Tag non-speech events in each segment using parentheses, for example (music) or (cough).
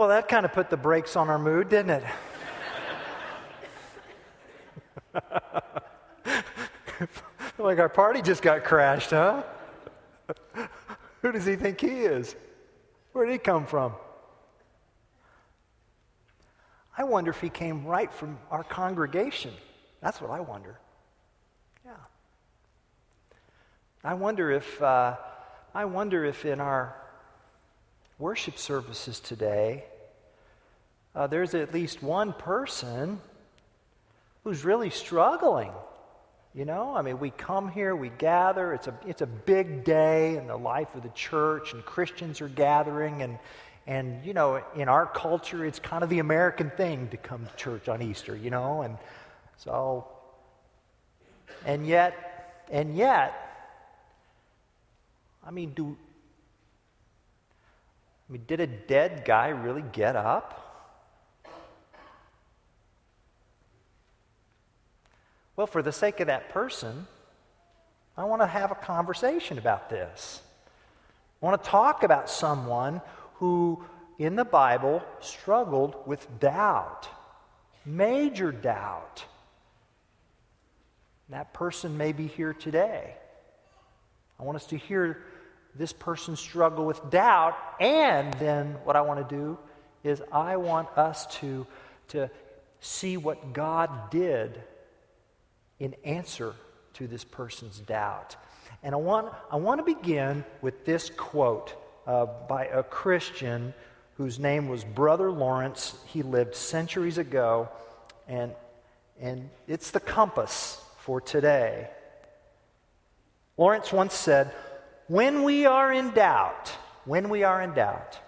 Well, that kind of put the brakes on our mood, didn't it? (laughs) like our party just got crashed, huh? (laughs) Who does he think he is? Where did he come from? I wonder if he came right from our congregation. That's what I wonder. Yeah. I wonder if uh, I wonder if in our worship services today uh, there's at least one person who's really struggling. You know, I mean, we come here, we gather. It's a it's a big day in the life of the church, and Christians are gathering, and and you know, in our culture, it's kind of the American thing to come to church on Easter. You know, and so, and yet, and yet, I mean, do I mean, did a dead guy really get up? Well, for the sake of that person, I want to have a conversation about this. I want to talk about someone who, in the Bible, struggled with doubt, major doubt. That person may be here today. I want us to hear this person struggle with doubt, and then what I want to do is I want us to, to see what God did in answer to this person's doubt. And I want, I want to begin with this quote uh, by a Christian whose name was Brother Lawrence. He lived centuries ago, and, and it's the compass for today. Lawrence once said, When we are in doubt, when we are in doubt,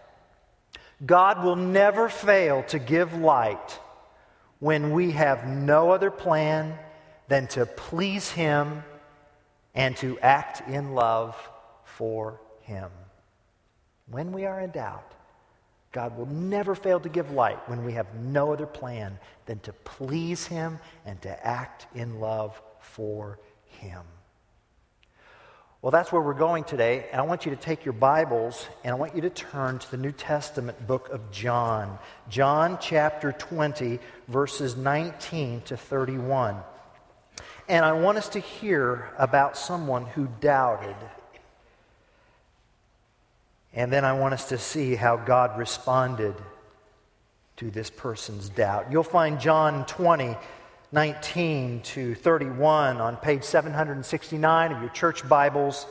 God will never fail to give light when we have no other plan than to please Him and to act in love for Him. When we are in doubt, God will never fail to give light when we have no other plan than to please Him and to act in love for Him. Well, that's where we're going today, and I want you to take your Bibles and I want you to turn to the New Testament book of John. John chapter 20, verses 19 to 31. And I want us to hear about someone who doubted. And then I want us to see how God responded to this person's doubt. You'll find John 20, 19 to 31 on page 769 of your church Bibles,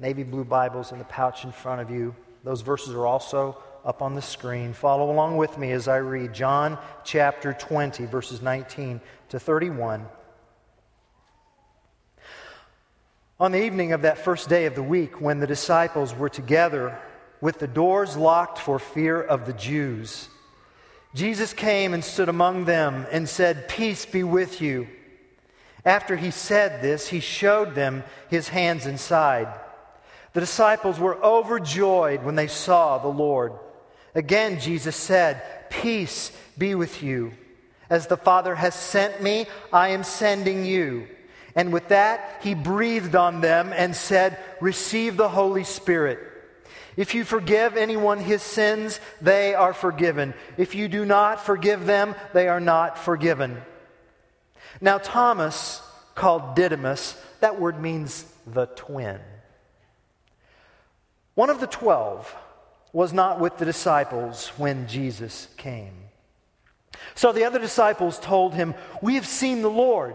navy blue Bibles in the pouch in front of you. Those verses are also up on the screen. Follow along with me as I read John chapter 20, verses 19 to 31. On the evening of that first day of the week, when the disciples were together with the doors locked for fear of the Jews, Jesus came and stood among them and said, Peace be with you. After he said this, he showed them his hands and side. The disciples were overjoyed when they saw the Lord. Again, Jesus said, Peace be with you. As the Father has sent me, I am sending you. And with that, he breathed on them and said, Receive the Holy Spirit. If you forgive anyone his sins, they are forgiven. If you do not forgive them, they are not forgiven. Now, Thomas, called Didymus, that word means the twin. One of the twelve was not with the disciples when Jesus came. So the other disciples told him, We have seen the Lord.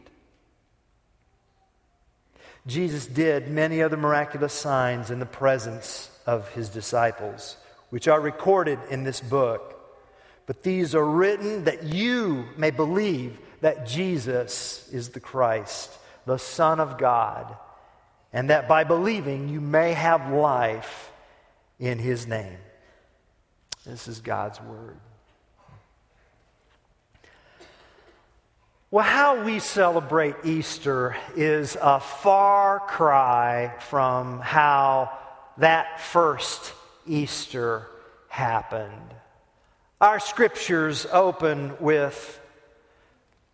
Jesus did many other miraculous signs in the presence of his disciples, which are recorded in this book. But these are written that you may believe that Jesus is the Christ, the Son of God, and that by believing you may have life in his name. This is God's word. Well, how we celebrate Easter is a far cry from how that first Easter happened. Our scriptures open with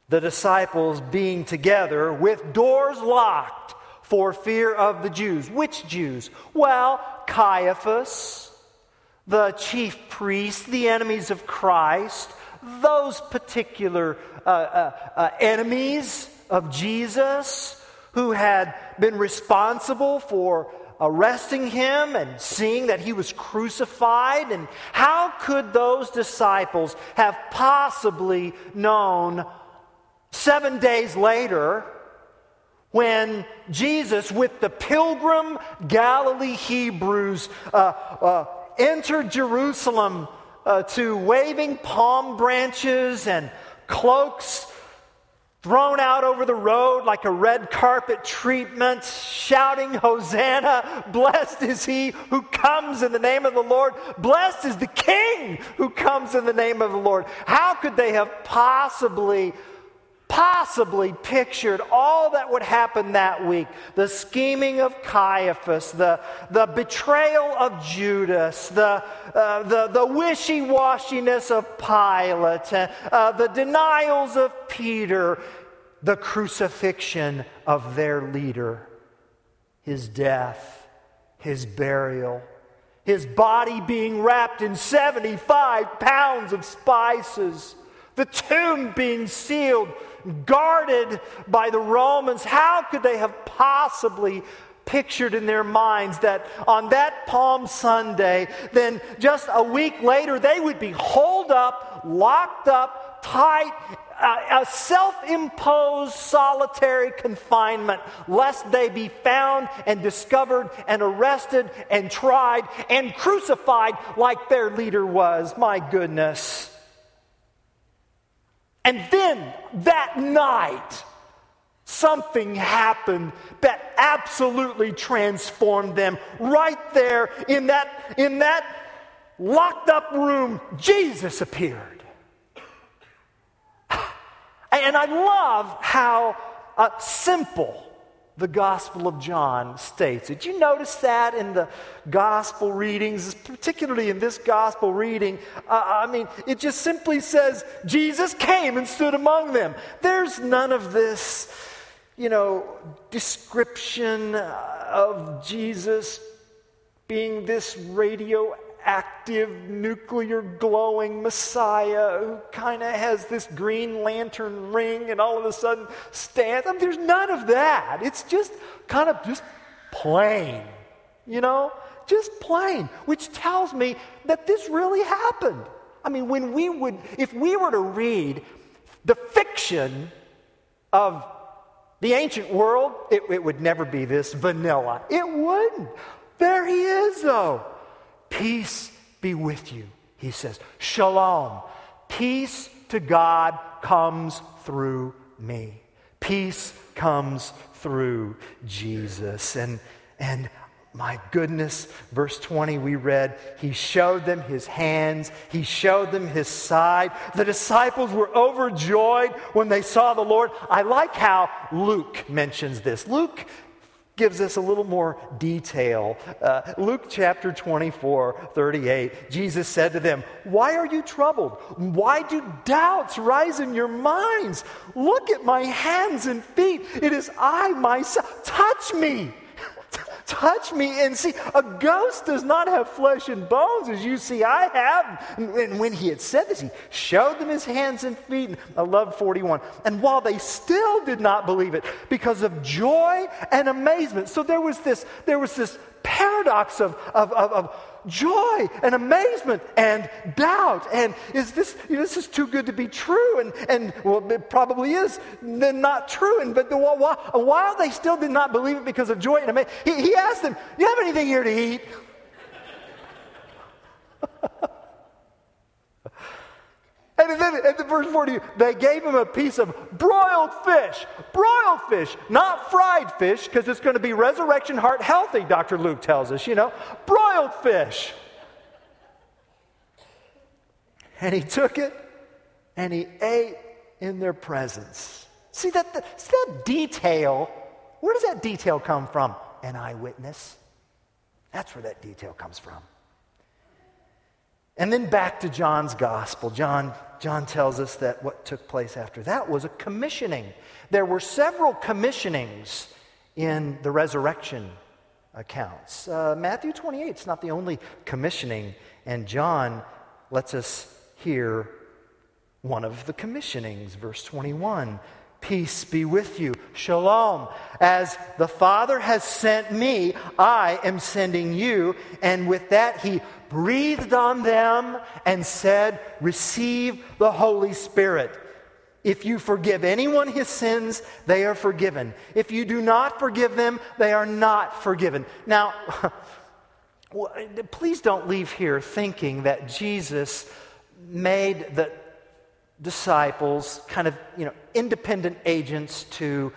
the disciples being together with doors locked for fear of the Jews. Which Jews? Well, Caiaphas, the chief priest, the enemies of Christ, those particular uh, uh, uh, enemies of Jesus who had been responsible for arresting him and seeing that he was crucified. And how could those disciples have possibly known seven days later when Jesus, with the pilgrim Galilee Hebrews, uh, uh, entered Jerusalem uh, to waving palm branches and cloaks thrown out over the road like a red carpet treatment, shouting, Hosanna! Blessed is he who comes in the name of the Lord. Blessed is the King who comes in the name of the Lord. How could they have possibly possibly pictured all that would happen that week the scheming of Caiaphas, the, the betrayal of Judas, the, uh, the, the wishy washiness of Pilate, uh, the denials of Peter, the crucifixion of their leader, his death, his burial. His body being wrapped in 75 pounds of spices, the tomb being sealed guarded by the Romans. How could they have possibly pictured in their minds that on that Palm Sunday, then just a week later, they would be holed up, locked up, tight, uh, a self imposed solitary confinement, lest they be found and discovered and arrested and tried and crucified like their leader was. My goodness. And then that night, something happened that absolutely transformed them. Right there in that, in that locked up room, Jesus appeared. (sighs) And I love how uh, simple the Gospel of John states. Did you notice that in the Gospel readings, particularly in this Gospel reading? Uh, I mean, it just simply says, Jesus came and stood among them. There's none of this, you know, description of Jesus being this radio active, nuclear glowing Messiah who kind of has this green lantern ring and all of a sudden stands. I mean, there's none of that. It's just kind of just plain, you know? Just plain, which tells me that this really happened. I mean, when we would, if we were to read the fiction of the ancient world, it, it would never be this vanilla. It wouldn't. There he is, though. Peace be with you, he says. Shalom. Peace to God comes through me. Peace comes through Jesus. And, and my goodness, verse 20 we read, he showed them his hands, he showed them his side. The disciples were overjoyed when they saw the Lord. I like how Luke mentions this. Luke gives us a little more detail. Uh, Luke chapter 24, 38, Jesus said to them, Why are you troubled? Why do doubts rise in your minds? Look at my hands and feet. It is I myself. Touch me touch me and see. A ghost does not have flesh and bones as you see I have. And when he had said this, he showed them his hands and feet. And I love 41. And while they still did not believe it, because of joy and amazement. So there was this, there was this paradox of, of, of, of joy and amazement and doubt. And is this, you know, this is too good to be true? And, and well, it probably is then not true. And, but the, while, while they still did not believe it because of joy and amazement, he, he asked them, you have anything here to eat? (laughs) And then at the verse 40, they gave him a piece of broiled fish. Broiled fish, not fried fish, because it's going to be resurrection heart healthy, Dr. Luke tells us, you know. Broiled fish. And he took it and he ate in their presence. See that, see that detail? Where does that detail come from? An eyewitness. That's where that detail comes from. And then back to John's gospel. John, John tells us that what took place after that was a commissioning. There were several commissionings in the resurrection accounts. Uh, Matthew 28 is not the only commissioning, and John lets us hear one of the commissionings, verse 21. Peace be with you. Shalom. As the Father has sent me, I am sending you. And with that, he breathed on them and said, Receive the Holy Spirit. If you forgive anyone his sins, they are forgiven. If you do not forgive them, they are not forgiven. Now, (laughs) please don't leave here thinking that Jesus made the disciples kind of, you know, independent agents to,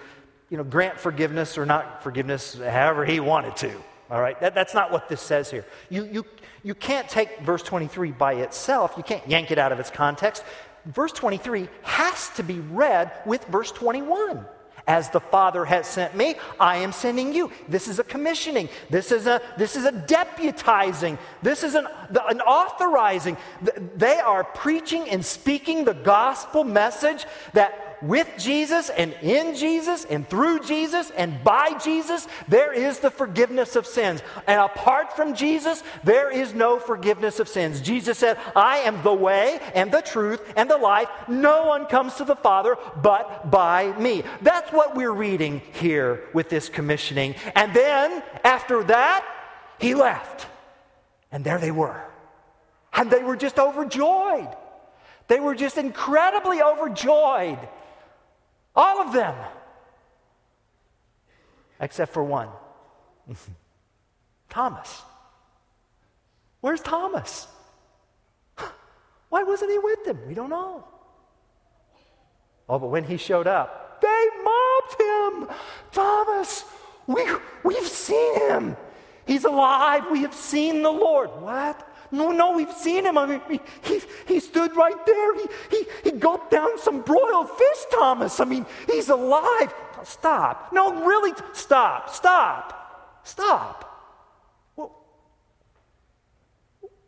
you know, grant forgiveness or not forgiveness however he wanted to. All right? That, that's not what this says here. You, you, you can't take verse 23 by itself, you can't yank it out of its context. Verse 23 has to be read with verse 21. As the Father has sent me, I am sending you. This is a commissioning. This is a, this is a deputizing. This is an, an authorizing. They are preaching and speaking the gospel message that with Jesus and in Jesus and through Jesus and by Jesus, there is the forgiveness of sins. And apart from Jesus, there is no forgiveness of sins. Jesus said, I am the way and the truth and the life. No one comes to the Father but by me. That's what we're reading here with this commissioning. And then, after that, he left. And there they were. And they were just overjoyed. They were just incredibly overjoyed. All of them. Except for one Thomas. Where's Thomas? Why wasn't he with them? We don't know. Oh, but when he showed up, they mobbed him. Thomas, we, we've seen him. He's alive. We have seen the Lord. What? No, no, we've seen him. I mean, he, he, he stood right there. He, he, he gulped down some broiled fish, Thomas. I mean, he's alive. Stop. No, really, stop, stop, stop. What,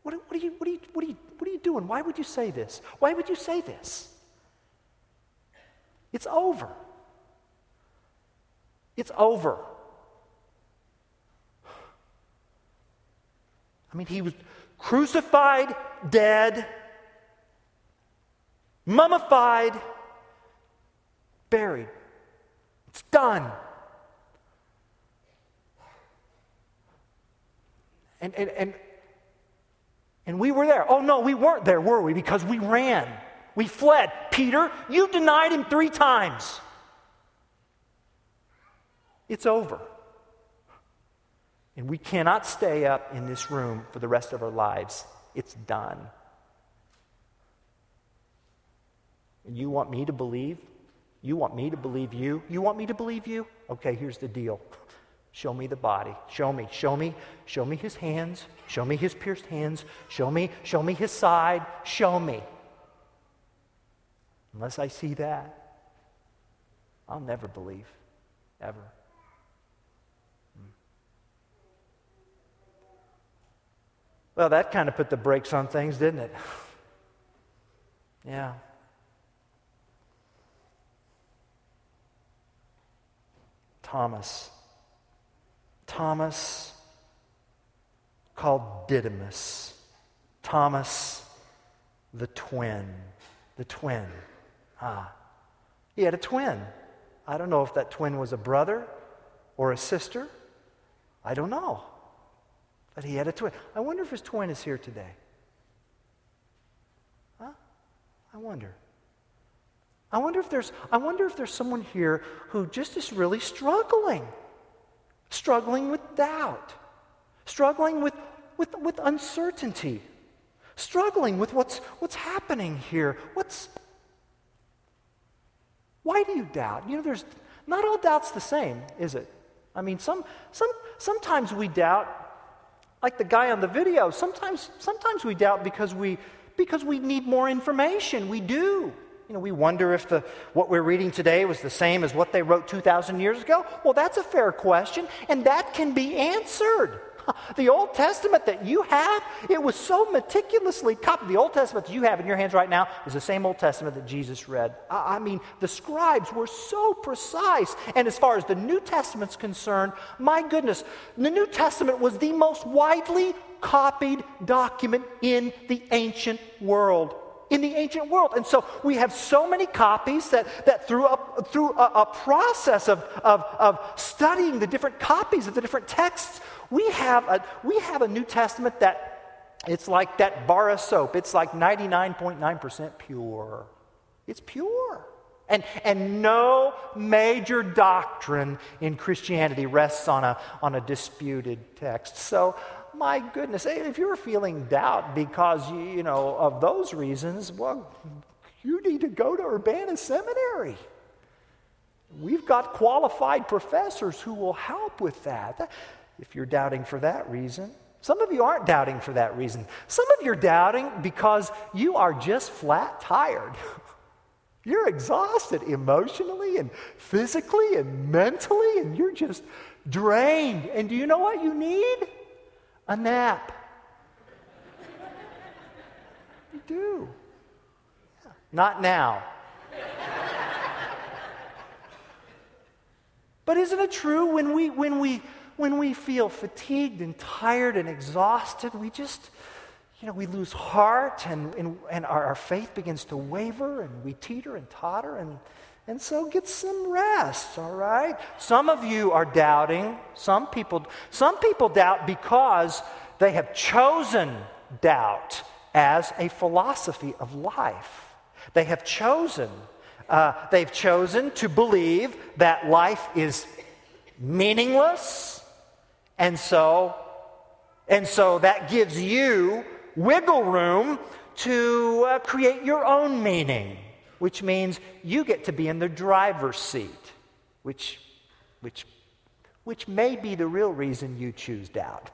what, what, are you, what, are you, what, are you, what are you doing? Why would you say this? Why would you say this? It's over. It's over. I mean, he was crucified, dead, mummified, buried. It's done. And, and, and, and we were there. Oh, no, we weren't there, were we? Because we ran. We fled. Peter, you denied him three times. It's over. And we cannot stay up in this room for the rest of our lives. It's done. And you want me to believe? You want me to believe you? You want me to believe you? Okay, here's the deal. (laughs) Show me the body. Show me. Show me. Show me his hands. Show me his pierced hands. Show me. Show me his side. Show me. Unless I see that, I'll never believe. Ever. Well, that kind of put the brakes on things, didn't it? (sighs) yeah. Thomas. Thomas, called Didymus. Thomas, the twin. The twin. Ah. He had a twin. I don't know if that twin was a brother or a sister. I don't know. But he had a twin. I wonder if his twin is here today. Huh? I wonder. I wonder if there's I wonder if there's someone here who just is really struggling. Struggling with doubt. Struggling with, with, with uncertainty. Struggling with what's what's happening here. What's why do you doubt? You know, there's not all doubt's the same, is it? I mean, some, some, sometimes we doubt, like the guy on the video, sometimes, sometimes we doubt because we, because we need more information. We do. You know, we wonder if the, what we're reading today was the same as what they wrote 2,000 years ago. Well, that's a fair question, and that can be answered. (laughs) The Old Testament that you have, it was so meticulously copied. The Old Testament that you have in your hands right now is the same Old Testament that Jesus read. I mean, the scribes were so precise. And as far as the New Testament's concerned, my goodness, the New Testament was the most widely copied document in the ancient world in the ancient world. And so we have so many copies that, that through, a, through a, a process of, of, of studying the different copies of the different texts, we have a, we have a New Testament that it's like that bar of soap. It's like 99.9% pure. It's pure. And, and no major doctrine in Christianity rests on a, on a disputed text. So, my goodness, if you're feeling doubt because, you, you know, of those reasons, well, you need to go to Urbana Seminary. We've got qualified professors who will help with that if you're doubting for that reason. Some of you aren't doubting for that reason. Some of you are doubting because you are just flat tired. (laughs) You're exhausted emotionally and physically and mentally, and you're just drained. And do you know what you need? A nap. you do. Yeah. Not now. but isn't it true when we, when we when we feel fatigued and tired and exhausted, we just, you know, we lose heart and, and, and our, our faith begins to waver and we teeter and totter and, and so get some rest, all right? Some of you are doubting. Some people, some people doubt because they have chosen doubt as a philosophy of life. They have chosen, uh, they've chosen to believe that life is meaningless and so, and so that gives you wiggle room to uh, create your own meaning, which means you get to be in the driver's seat, which, which, which may be the real reason you choose doubt.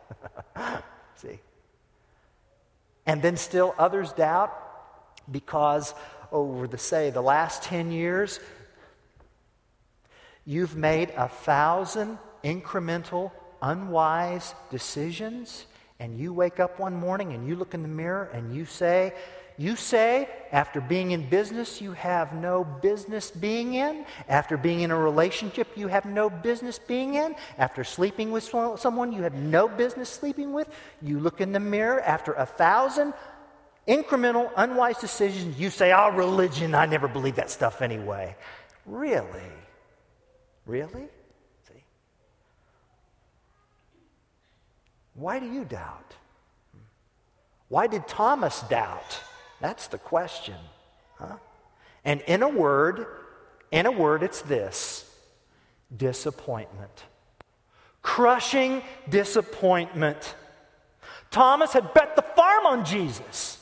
(laughs) See? And then still others doubt because over the, say, the last 10 years, you've made a thousand incremental unwise decisions, and you wake up one morning and you look in the mirror and you say, you say, after being in business, you have no business being in. After being in a relationship, you have no business being in. After sleeping with someone, you have no business sleeping with. You look in the mirror after a thousand incremental, unwise decisions, you say, Oh, religion, I never believed that stuff anyway. Really? Really? See? Why do you doubt? Why did Thomas doubt? That's the question. Huh? And in a word, in a word, it's this disappointment. Crushing disappointment. Thomas had bet the farm on Jesus.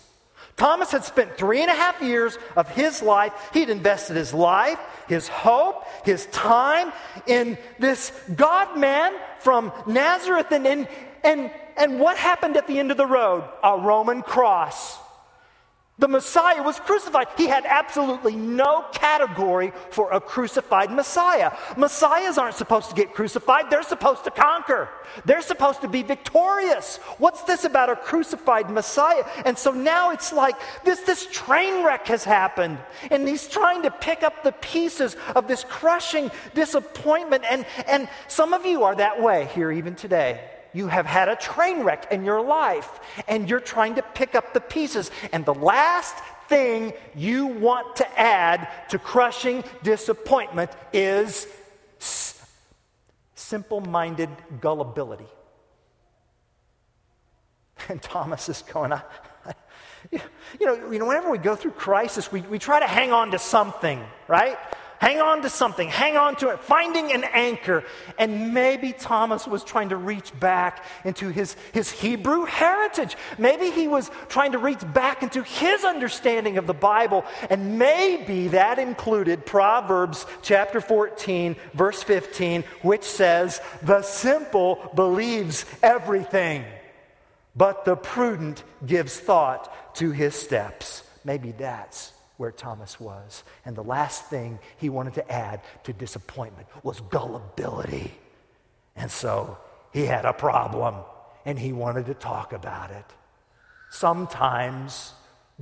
Thomas had spent three and a half years of his life. He'd invested his life, his hope, his time in this God man from Nazareth. And, and, and, and what happened at the end of the road? A Roman cross. The Messiah was crucified. He had absolutely no category for a crucified Messiah. Messiahs aren't supposed to get crucified, they're supposed to conquer. They're supposed to be victorious. What's this about a crucified Messiah? And so now it's like this, this train wreck has happened, and he's trying to pick up the pieces of this crushing disappointment. And, and some of you are that way here even today. You have had a train wreck in your life and you're trying to pick up the pieces. And the last thing you want to add to crushing disappointment is s- simple minded gullibility. (laughs) And Thomas is going, I, I, you, know, you know, whenever we go through crisis, we, we try to hang on to something, right? Hang on to something, hang on to it, finding an anchor. And maybe Thomas was trying to reach back into his, his Hebrew heritage. Maybe he was trying to reach back into his understanding of the Bible. And maybe that included Proverbs chapter 14, verse 15, which says, The simple believes everything, but the prudent gives thought to his steps. Maybe that's where Thomas was. And the last thing he wanted to add to disappointment was gullibility. And so he had a problem and he wanted to talk about it. Sometimes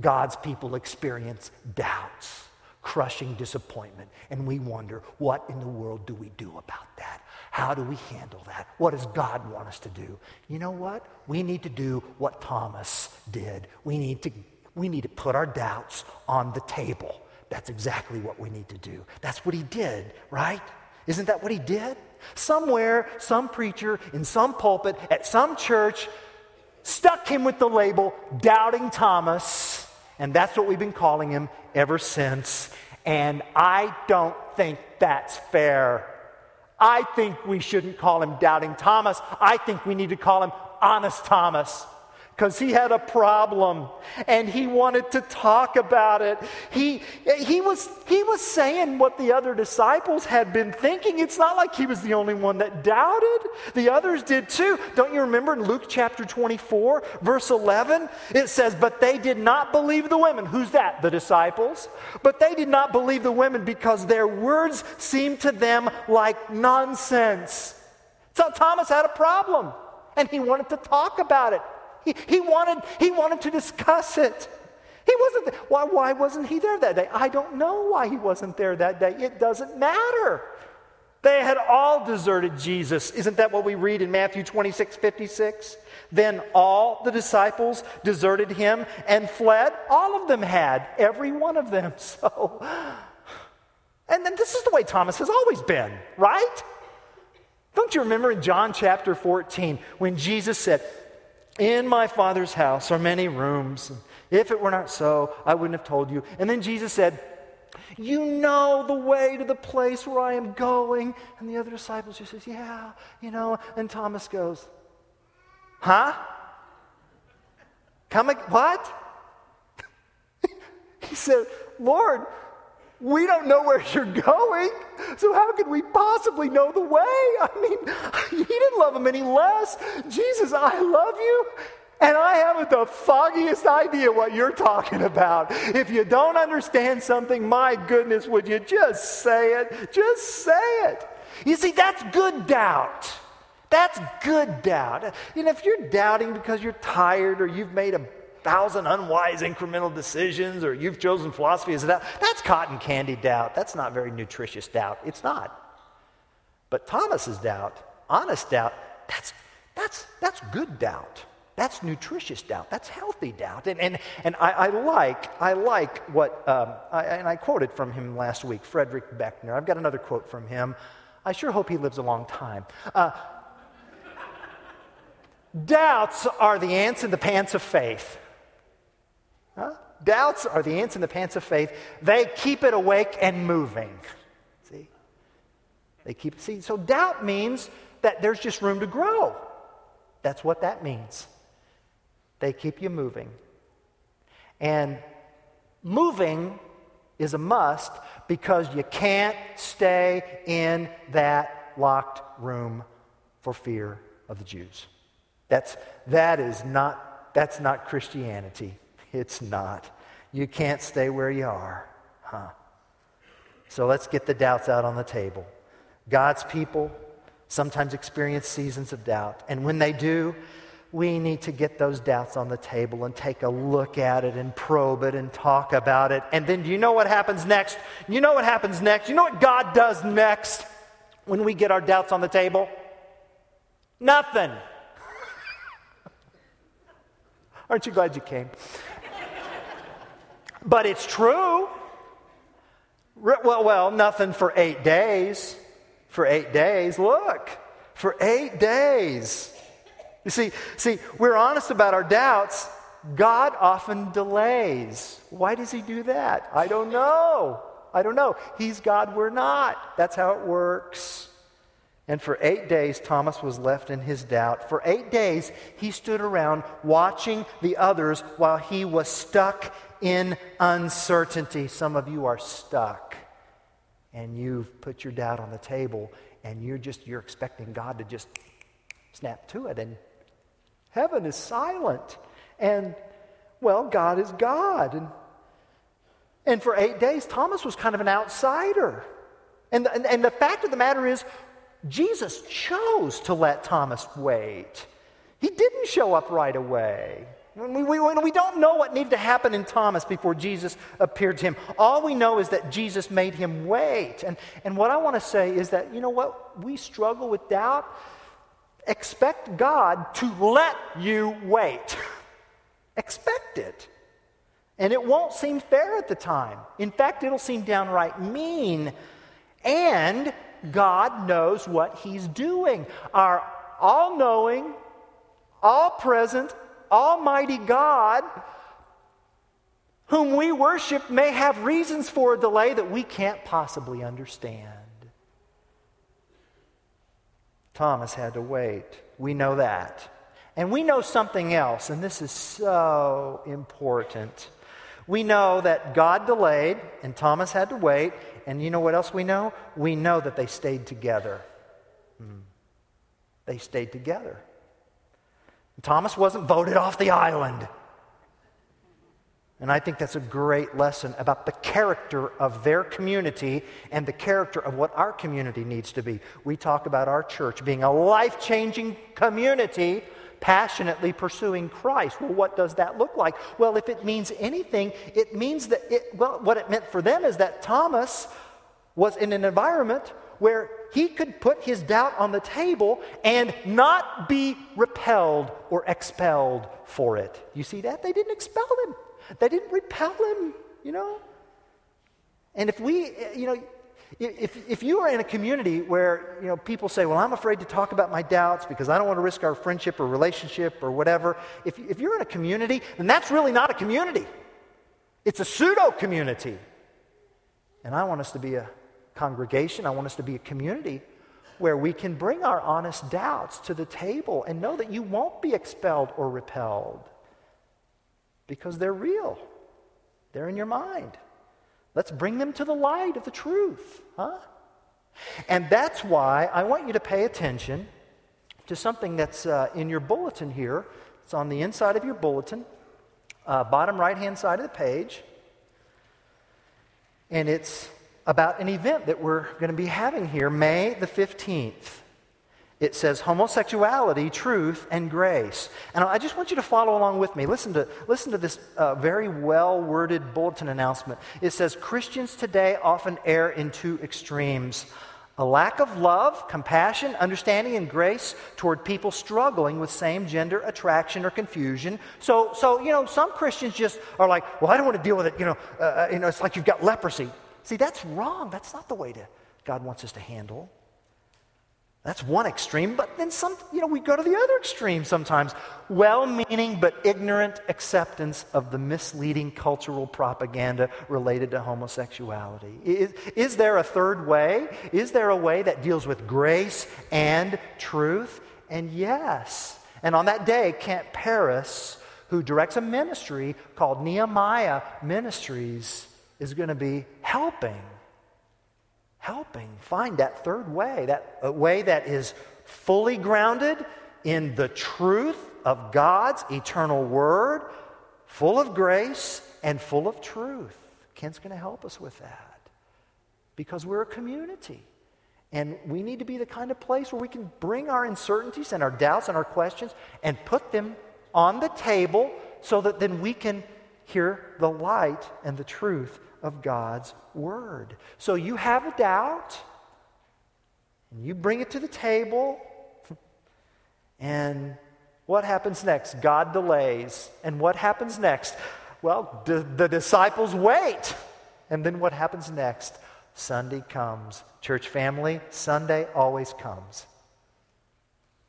God's people experience doubts, crushing disappointment, and we wonder, what in the world do we do about that? How do we handle that? What does God want us to do? You know what? We need to do what Thomas did. We need to we need to put our doubts on the table. That's exactly what we need to do. That's what he did, right? Isn't that what he did? Somewhere, some preacher in some pulpit at some church stuck him with the label Doubting Thomas, and that's what we've been calling him ever since. And I don't think that's fair. I think we shouldn't call him Doubting Thomas. I think we need to call him Honest Thomas because he had a problem and he wanted to talk about it. He, he, was, he was saying what the other disciples had been thinking. It's not like he was the only one that doubted, the others did too. Don't you remember in Luke chapter 24, verse 11? It says, But they did not believe the women. Who's that? The disciples. But they did not believe the women because their words seemed to them like nonsense. So Thomas had a problem and he wanted to talk about it. He, he, wanted, he wanted to discuss it. He wasn't there. Why, why wasn't he there that day? I don't know why he wasn't there that day. It doesn't matter. They had all deserted Jesus. Isn't that what we read in Matthew 26 56? Then all the disciples deserted him and fled. All of them had, every one of them. (laughs) So, and then this is the way Thomas has always been, right? Don't you remember in John chapter 14 when Jesus said, in my Father's house are many rooms. If it were not so, I wouldn't have told you. And then Jesus said, You know the way to the place where I am going. And the other disciples just says, Yeah, you know. And Thomas goes, Huh? Coming? What? (laughs) he said, Lord, we don't know where you're going, so how could we possibly know the way? I mean, (laughs) he didn't love him any less. Jesus, I love you. And I haven't the foggiest idea what you're talking about. If you don't understand something, my goodness, would you just say it? Just say it. You see, that's good doubt. That's good doubt. Know, if you're doubting because you're tired or you've made a thousand unwise incremental decisions or you've chosen philosophy as a doubt. That's cotton candy doubt. That's not very nutritious doubt. It's not. But Thomas's doubt, honest doubt, that's, that's, that's good doubt. That's nutritious doubt. That's healthy doubt. And, and, and I, I like, I like what, um, I, and I quoted from him last week, Frederick Buechner. I've got another quote from him. I sure hope he lives a long time. Uh, (laughs) Doubts are the ants in the pants of faith. Doubts are the ants in the pants of faith. They keep it awake and moving. See? They keep see. So doubt means that there's just room to grow. That's what that means. They keep you moving. And moving is a must because you can't stay in that locked room for fear of the Jews. That's, that is not, that's not Christianity. It's not. You can't stay where you are. Huh. So let's get the doubts out on the table. God's people sometimes experience seasons of doubt. And when they do, we need to get those doubts on the table and take a look at it and probe it and talk about it. And then do you know what happens next? You know what happens next? You know what God does next when we get our doubts on the table? Nothing. (laughs) Aren't you glad you came? But it's true. Well, well, nothing for eight days. For eight days. Look, for eight days. You see, see, we're honest about our doubts. God often delays. Why does he do that? I don't know. I don't know. He's God, we're not. That's how it works. And for eight days, Thomas was left in his doubt. For eight days, he stood around watching the others while he was stuck in uncertainty. Some of you are stuck and you've put your doubt on the table and you're just you're expecting God to just snap to it and heaven is silent and well God is God and and for 8 days Thomas was kind of an outsider and, and, and the fact of the matter is Jesus chose to let Thomas wait. He didn't show up right away. We, we, we, don't know what needed to happen in Thomas before Jesus appeared to him. All we know is that Jesus made him wait. And, and what I want to say is that, you know what? We struggle with doubt. Expect God to let you wait. (laughs) Expect it. And it won't seem fair at the time. In fact, it'll seem downright mean. And God knows what He's doing. Our all knowing, all present, Almighty God, whom we worship, may have reasons for a delay that we can't possibly understand. Thomas had to wait. We know that. And we know something else, and this is so important. We know that God delayed and Thomas had to wait. And you know what else we know? We know that they stayed together. Hmm. They stayed together. Thomas wasn't voted off the island. And I think that's a great lesson about the character of their community and the character of what our community needs to be. We talk about our church being a life changing community passionately pursuing Christ. Well, what does that look like? Well, if it means anything, it means that, it, well, what it meant for them is that Thomas was in an environment where he could put his doubt on the table and not be repelled or expelled for it. You see that? They didn't expel him, they didn't repel him, you know? And if we, you know, if, if you are in a community where you know, people say, Well, I'm afraid to talk about my doubts because I don't want to risk our friendship or relationship or whatever, if, if you're in a community, then that's really not a community. It's a pseudo community. And I want us to be a congregation, I want us to be a community where we can bring our honest doubts to the table and know that you won't be expelled or repelled because they're real, they're in your mind. Let's bring them to the light of the truth, huh? And that's why I want you to pay attention to something that's uh, in your bulletin here. It's on the inside of your bulletin, uh, bottom right hand side of the page. And it's about an event that we're going to be having here, May the 15th. It says homosexuality, truth, and grace. And I just want you to follow along with me. Listen to, listen to this uh, very well worded bulletin announcement. It says Christians today often err in two extremes a lack of love, compassion, understanding, and grace toward people struggling with same gender attraction or confusion. So, so, you know, some Christians just are like, well, I don't want to deal with it. You know, uh, uh you know it's like you've got leprosy. See, that's wrong. That's not the way to, God wants us to handle. That's one extreme, but then some, you know, we go to the other extreme sometimes. Well meaning but ignorant acceptance of the misleading cultural propaganda related to homosexuality. Is, is there a third way? Is there a way that deals with grace and truth? And yes. And on that day, Kent Paris, who directs a ministry called Nehemiah Ministries, is going to be helping helping find that third way, that way that is fully grounded in the truth of God's eternal word, full of grace and full of truth. Ken's going to help us with that because we're a community. And we need to be the kind of place where we can bring our uncertainties and our doubts and our questions and put them on the table so that then we can hear the light and the truth of God's word. So you have a doubt, and you bring it to the table, (laughs) and what happens next? God delays. And what happens next? Well, the, the disciples wait. And then what happens next? Sunday comes. Church family, Sunday always comes.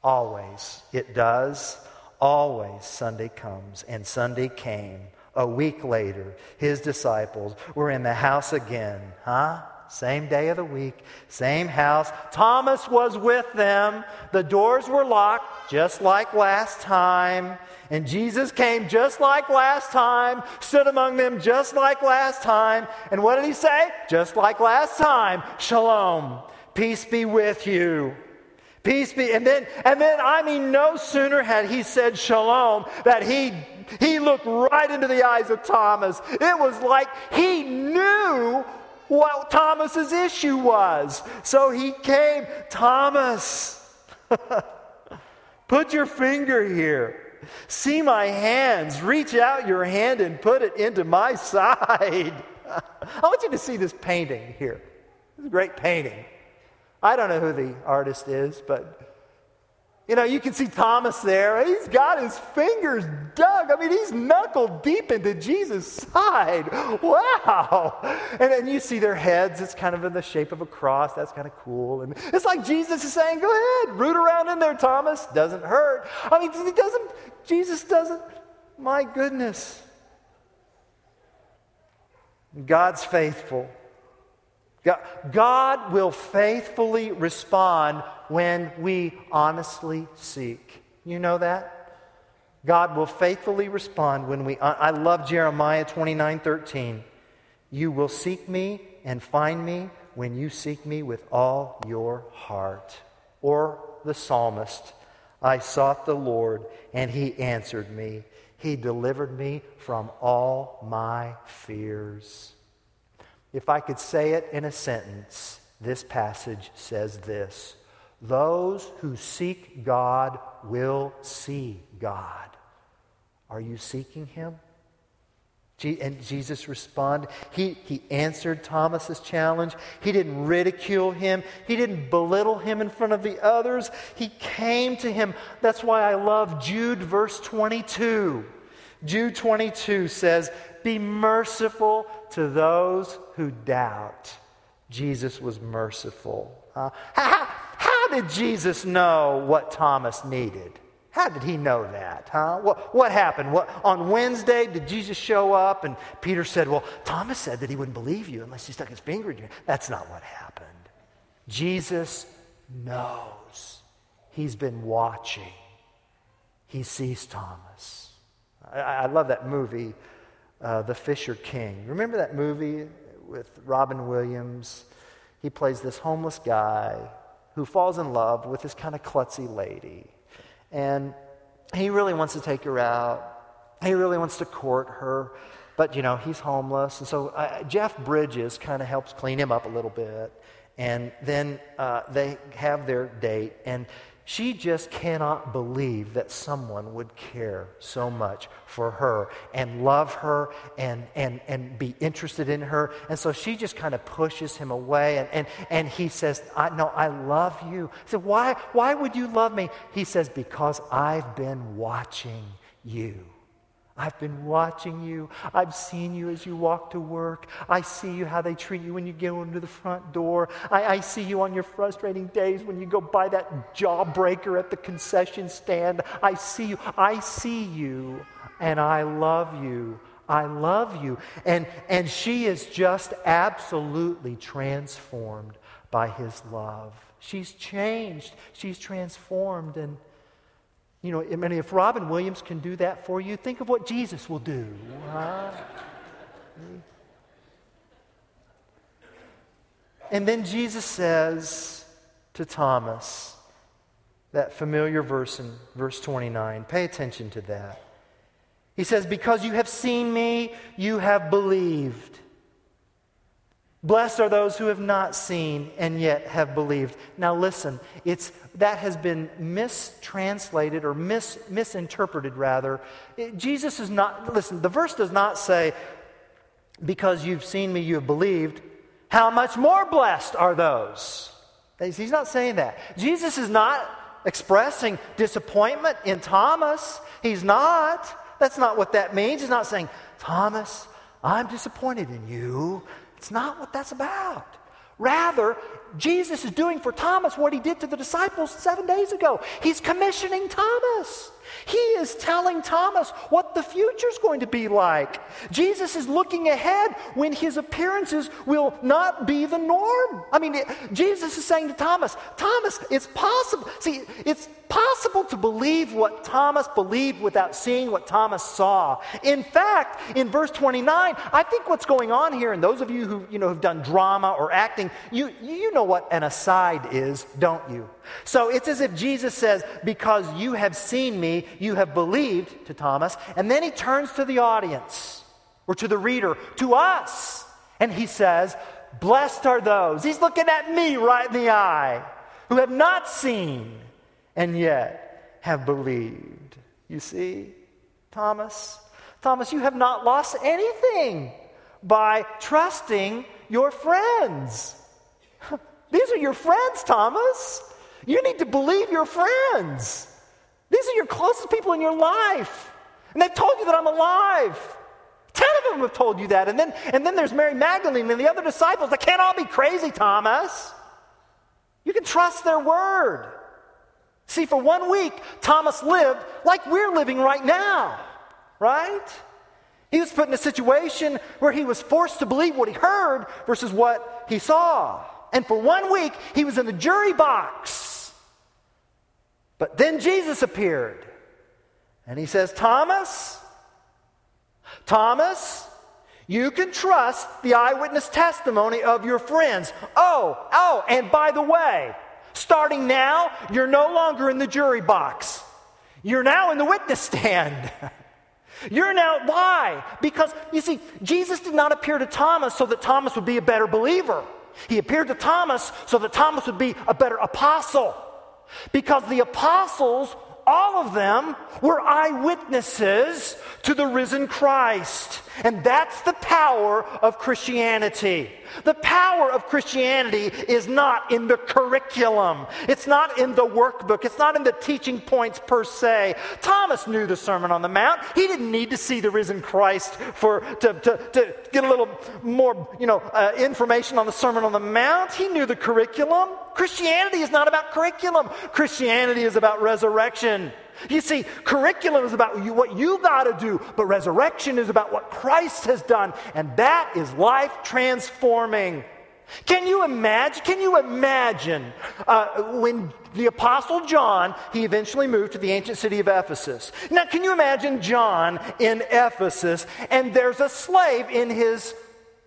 Always. It does. Always Sunday comes. And Sunday came. A week later, his disciples were in the house again. Huh? Same day of the week, same house. Thomas was with them. The doors were locked, just like last time. And Jesus came just like last time, stood among them just like last time. And what did he say? Just like last time. Shalom. Peace be with you. Peace be. And then, and then, I mean, no sooner had he said shalom that he, he looked right into the eyes of Thomas. It was like he knew what Thomas's issue was. So he came, Thomas, (laughs) put your finger here. See my hands. Reach out your hand and put it into my side. (laughs) I want you to see this painting here. It's a great painting. I don't know who the artist is, but you know, you can see Thomas there. He's got his fingers dug. I mean, he's knuckled deep into Jesus' side. Wow. And then you see their heads. It's kind of in the shape of a cross. That's kind of cool. And it's like Jesus is saying, Go ahead, root around in there, Thomas. Doesn't hurt. I mean, he doesn't, Jesus doesn't. My goodness. God's faithful. God will faithfully respond when we honestly seek. You know that? God will faithfully respond when we. I love Jeremiah 29 13. You will seek me and find me when you seek me with all your heart. Or the psalmist, I sought the Lord and he answered me. He delivered me from all my fears. If I could say it in a sentence, this passage says this Those who seek God will see God. Are you seeking Him? And Jesus responded. He, he answered Thomas's challenge. He didn't ridicule him. He didn't belittle him in front of the others. He came to him. That's why I love Jude, verse 22. Jude 22 says, Be merciful to those who doubt. Jesus was merciful. Uh, how, how did Jesus know what Thomas needed? How did he know that? Huh? What, what happened? What, on Wednesday, did Jesus show up and Peter said, Well, Thomas said that he wouldn't believe you unless he stuck his finger in you. That's not what happened. Jesus knows. He's been watching. He sees Thomas. I, I love that movie, uh, The Fisher King. Remember that movie with Robin Williams? He plays this homeless guy who falls in love with this kind of klutzy lady. And he really wants to take her out. He really wants to court her. But, you know, he's homeless. And so uh, Jeff Bridges kind of helps clean him up a little bit. And then uh, they have their date. And she just cannot believe that someone would care so much for her and love her and, and, and be interested in her. And so she just kind of pushes him away. And, and, and he says, I, No, I love you. I said, why, why would you love me? He says, Because I've been watching you. I've been watching you. I've seen you as you walk to work. I see you how they treat you when you go into the front door. I, I, see you on your frustrating days when you go buy that jawbreaker at the concession stand. I see you. I see you, and I love you. I love you. And, and she is just absolutely transformed by his love. She's changed, she's transformed. And you know, I mean, if Robin Williams can do that for you, think of what Jesus will do. Huh? And then Jesus says to Thomas, that familiar verse in verse 29, pay attention to that. He says, Because you have seen me, you have believed. Blessed are those who have not seen and yet have believed. Now listen, it's that has been mistranslated or mis, misinterpreted rather. It, Jesus is not listen, the verse does not say because you've seen me you have believed. How much more blessed are those? He's not saying that. Jesus is not expressing disappointment in Thomas. He's not. That's not what that means. He's not saying, Thomas, I'm disappointed in you. It's not what that's about. Rather, Jesus is doing for Thomas what he did to the disciples seven days ago. He's commissioning Thomas. He is telling Thomas what the future is going to be like. Jesus is looking ahead when his appearances will not be the norm. I mean, it, Jesus is saying to Thomas, Thomas, it's possible. See, it's possible to believe what Thomas believed without seeing what Thomas saw. In fact, in verse 29, I think what's going on here, and those of you who you know have done drama or acting, you, you know what an aside is, don't you? So it's as if Jesus says, Because you have seen me, you have believed to Thomas. And then he turns to the audience or to the reader, to us. And he says, Blessed are those. He's looking at me right in the eye who have not seen and yet have believed. You see, Thomas? Thomas, you have not lost anything by trusting your friends. (laughs) These are your friends, Thomas. You need to believe your friends. These are your closest people in your life. And they've told you that I'm alive. Ten of them have told you that. And then, and then there's Mary Magdalene and the other disciples. They can't all be crazy, Thomas. You can trust their word. See, for one week, Thomas lived like we're living right now, right? He was put in a situation where he was forced to believe what he heard versus what he saw. And for one week, he was in the jury box. But then Jesus appeared and he says, Thomas, Thomas, you can trust the eyewitness testimony of your friends. Oh, oh, and by the way, starting now, you're no longer in the jury box. You're now in the witness stand. (laughs) You're now, why? Because, you see, Jesus did not appear to Thomas so that Thomas would be a better believer. He appeared to Thomas so that Thomas would be a better apostle. Because the apostles, all of them, were eyewitnesses to the risen Christ. And that's the power of Christianity. The power of Christianity is not in the curriculum. It's not in the workbook. It's not in the teaching points per se. Thomas knew the Sermon on the Mount. He didn't need to see the risen Christ for, to, to, to get a little more you know, uh, information on the Sermon on the Mount. He knew the curriculum. Christianity is not about curriculum. Christianity is about resurrection. You see, curriculum is about you, what you got to do, but resurrection is about what Christ has done, and that is life transforming. Can you imagine? Can you imagine uh, when the Apostle John, he eventually moved to the ancient city of Ephesus. Now, can you imagine John in Ephesus and there's a slave in his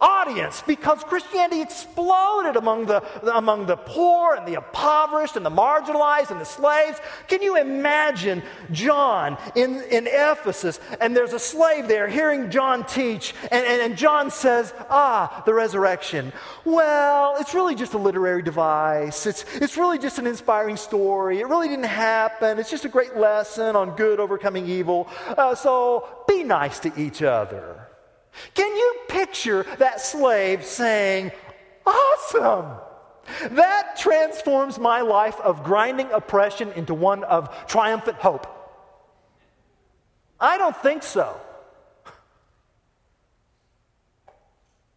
audience because Christianity exploded among the, among the poor and the impoverished and the marginalized and the slaves. Can you imagine John in, in Ephesus and there's a slave there hearing John teach and, and, and John says, Ah, the resurrection. Well, it's really just a literary device. It's, it's really just an inspiring story. It really didn't happen. It's just a great lesson on good overcoming evil. Uh, so be nice to each other. Can you picture that slave saying, Awesome! That transforms my life of grinding oppression into one of triumphant hope. I don't think so.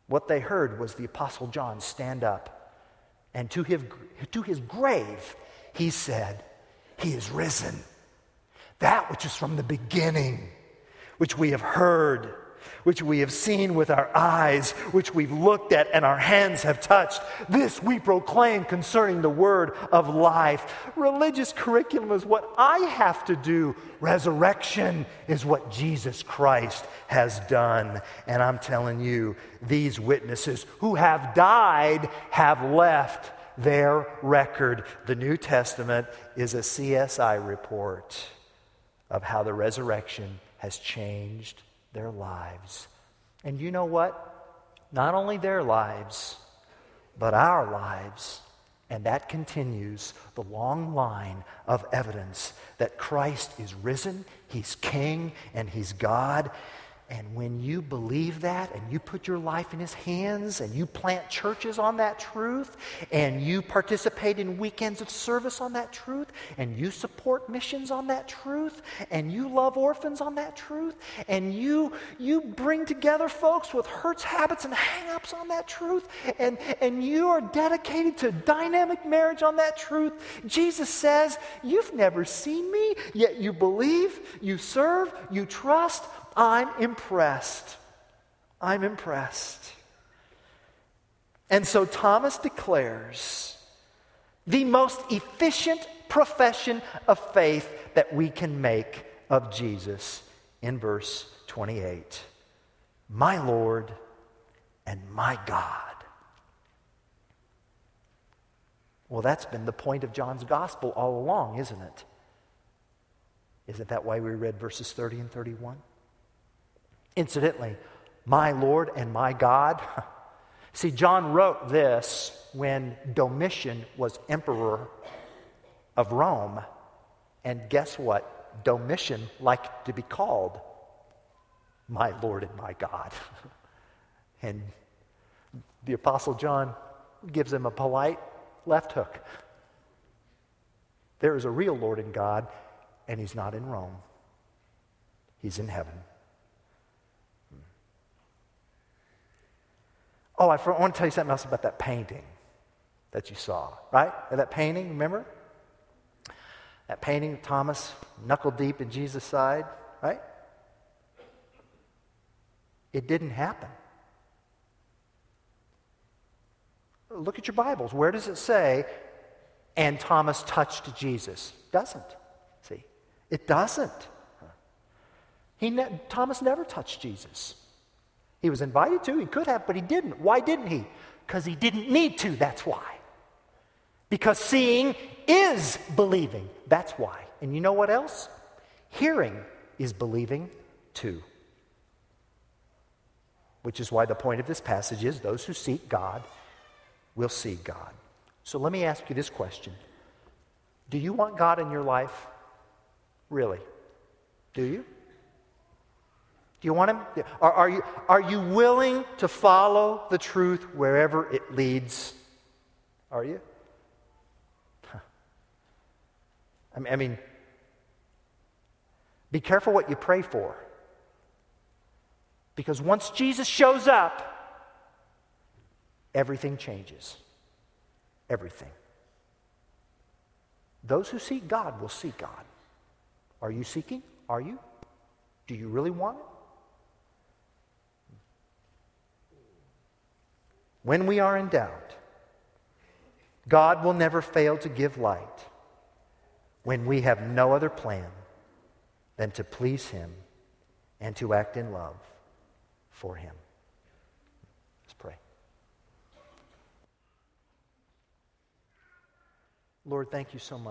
What they heard was the Apostle John stand up, and to his, to his grave, he said, He is risen. That which is from the beginning, which we have heard which we have seen with our eyes, which we've looked at and our hands have touched. This we proclaim concerning the word of life. Religious curriculum is what I have to do. Resurrection is what Jesus Christ has done. And I'm telling you, these witnesses who have died have left their record. The New Testament is a CSI report of how the resurrection has changed their lives. And you know what? Not only their lives, but our lives. And that continues the long line of evidence that Christ is risen, He's King, and He's God. And when you believe that and you put your life in His hands and you plant churches on that truth and you participate in weekends of service on that truth and you support missions on that truth and you love orphans on that truth and you, you bring together folks with hurts, habits, and hang-ups on that truth and, and you are dedicated to dynamic marriage on that truth, Jesus says, You've never seen me, yet you believe, you serve, you trust. I'm impressed. I'm impressed. And so Thomas declares the most efficient profession of faith that we can make of Jesus in verse 28 My Lord and my God. Well, that's been the point of John's gospel all along, isn't it? Isn't that why we read verses 30 and 31? Incidentally, my Lord and my God. (laughs) See, John wrote this when Domitian was emperor of Rome. And guess what? Domitian liked to be called my Lord and my God. (laughs) and the Apostle John gives him a polite left hook. There is a real Lord and God, and he's not in Rome, he's in heaven. Oh, I want to tell you something else about that painting that you saw, right? That painting, remember? That painting of Thomas knuckle deep in Jesus' side, right? It didn't happen. Look at your Bibles. Where does it say, and Thomas touched Jesus? Doesn't. See? It doesn't. He ne- Thomas never touched Jesus. He was invited to, he could have, but he didn't. Why didn't he? Because he didn't need to, that's why. Because seeing is believing, that's why. And you know what else? Hearing is believing too. Which is why the point of this passage is those who seek God will see God. So let me ask you this question Do you want God in your life? Really? Do you? Do you want Him? Are, are, you, are you willing to follow the truth wherever it leads? Are you? I mean, I mean, be careful what you pray for. Because once Jesus shows up, everything changes. Everything. Those who seek God will see God. Are you seeking? Are you? Do you really want it? When we are in doubt, God will never fail to give light when we have no other plan than to please Him and to act in love for Him. Let's pray. Lord, thank you so much.